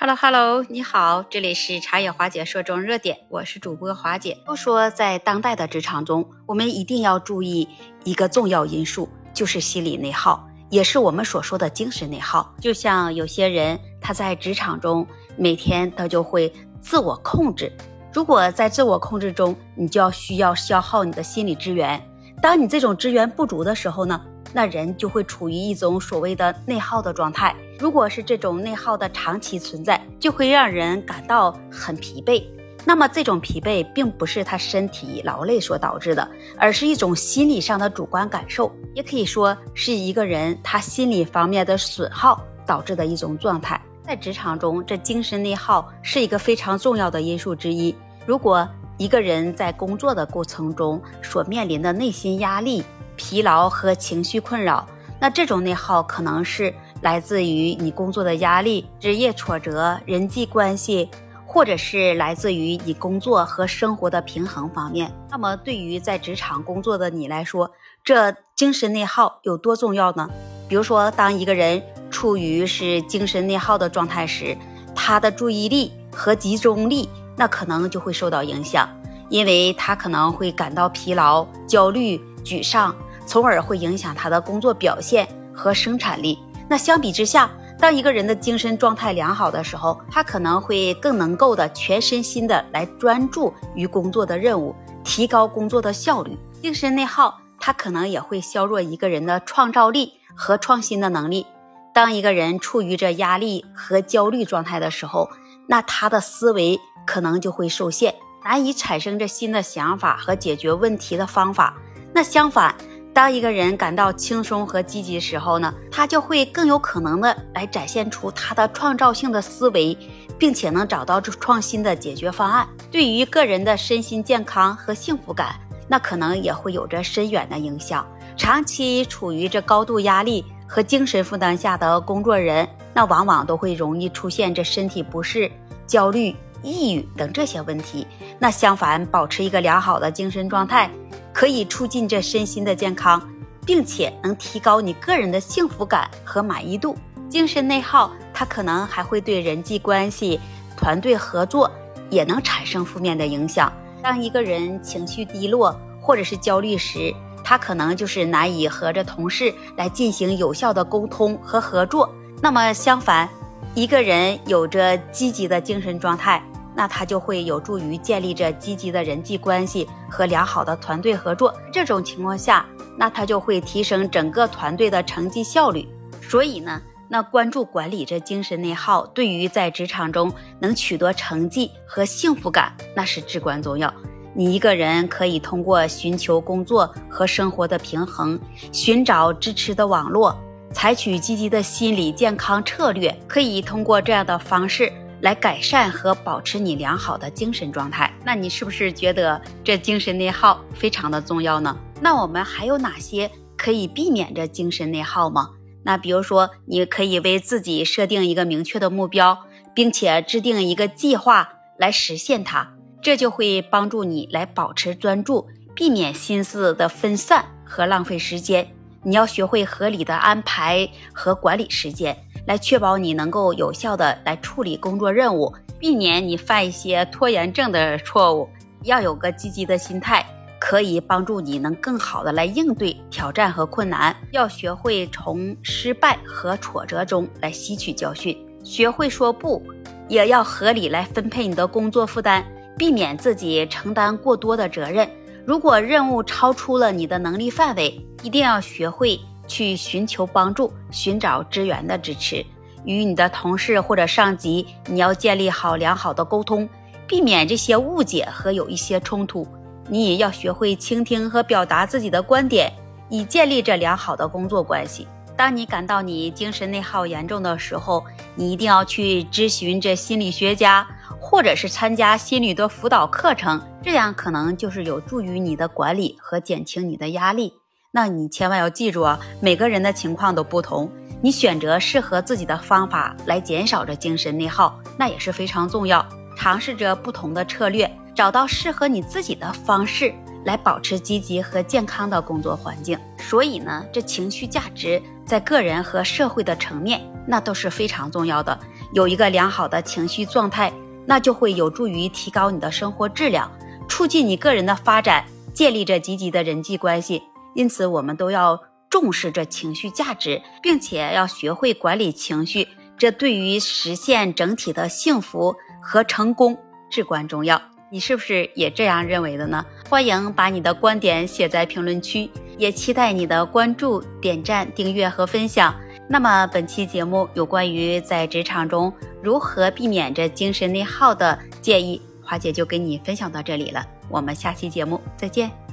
Hello Hello，你好，这里是茶野华姐说中热点，我是主播华姐。都说在当代的职场中，我们一定要注意一个重要因素，就是心理内耗，也是我们所说的精神内耗。就像有些人他在职场中每天他就会自我控制，如果在自我控制中，你就要需要消耗你的心理资源。当你这种资源不足的时候呢？那人就会处于一种所谓的内耗的状态。如果是这种内耗的长期存在，就会让人感到很疲惫。那么这种疲惫并不是他身体劳累所导致的，而是一种心理上的主观感受，也可以说是一个人他心理方面的损耗导致的一种状态。在职场中，这精神内耗是一个非常重要的因素之一。如果一个人在工作的过程中所面临的内心压力，疲劳和情绪困扰，那这种内耗可能是来自于你工作的压力、职业挫折、人际关系，或者是来自于你工作和生活的平衡方面。那么，对于在职场工作的你来说，这精神内耗有多重要呢？比如说，当一个人处于是精神内耗的状态时，他的注意力和集中力那可能就会受到影响，因为他可能会感到疲劳、焦虑、沮丧。从而会影响他的工作表现和生产力。那相比之下，当一个人的精神状态良好的时候，他可能会更能够的全身心的来专注于工作的任务，提高工作的效率。精神内耗，它可能也会削弱一个人的创造力和创新的能力。当一个人处于这压力和焦虑状态的时候，那他的思维可能就会受限，难以产生这新的想法和解决问题的方法。那相反，当一个人感到轻松和积极时候呢，他就会更有可能的来展现出他的创造性的思维，并且能找到创新的解决方案。对于个人的身心健康和幸福感，那可能也会有着深远的影响。长期处于这高度压力和精神负担下的工作人，那往往都会容易出现这身体不适、焦虑、抑郁等这些问题。那相反，保持一个良好的精神状态。可以促进这身心的健康，并且能提高你个人的幸福感和满意度。精神内耗，它可能还会对人际关系、团队合作也能产生负面的影响。当一个人情绪低落或者是焦虑时，他可能就是难以和着同事来进行有效的沟通和合作。那么相反，一个人有着积极的精神状态。那他就会有助于建立着积极的人际关系和良好的团队合作。这种情况下，那他就会提升整个团队的成绩效率。所以呢，那关注管理这精神内耗，对于在职场中能取得成绩和幸福感，那是至关重要。你一个人可以通过寻求工作和生活的平衡，寻找支持的网络，采取积极的心理健康策略，可以通过这样的方式。来改善和保持你良好的精神状态，那你是不是觉得这精神内耗非常的重要呢？那我们还有哪些可以避免这精神内耗吗？那比如说，你可以为自己设定一个明确的目标，并且制定一个计划来实现它，这就会帮助你来保持专注，避免心思的分散和浪费时间。你要学会合理的安排和管理时间。来确保你能够有效的来处理工作任务，避免你犯一些拖延症的错误。要有个积极的心态，可以帮助你能更好的来应对挑战和困难。要学会从失败和挫折中来吸取教训，学会说不，也要合理来分配你的工作负担，避免自己承担过多的责任。如果任务超出了你的能力范围，一定要学会。去寻求帮助，寻找支援的支持。与你的同事或者上级，你要建立好良好的沟通，避免这些误解和有一些冲突。你也要学会倾听和表达自己的观点，以建立这良好的工作关系。当你感到你精神内耗严重的时候，你一定要去咨询这心理学家，或者是参加心理的辅导课程，这样可能就是有助于你的管理和减轻你的压力。那你千万要记住啊，每个人的情况都不同，你选择适合自己的方法来减少这精神内耗，那也是非常重要。尝试着不同的策略，找到适合你自己的方式来保持积极和健康的工作环境。所以呢，这情绪价值在个人和社会的层面那都是非常重要的。有一个良好的情绪状态，那就会有助于提高你的生活质量，促进你个人的发展，建立着积极的人际关系。因此，我们都要重视这情绪价值，并且要学会管理情绪，这对于实现整体的幸福和成功至关重要。你是不是也这样认为的呢？欢迎把你的观点写在评论区，也期待你的关注、点赞、订阅和分享。那么本期节目有关于在职场中如何避免这精神内耗的建议，华姐就跟你分享到这里了。我们下期节目再见。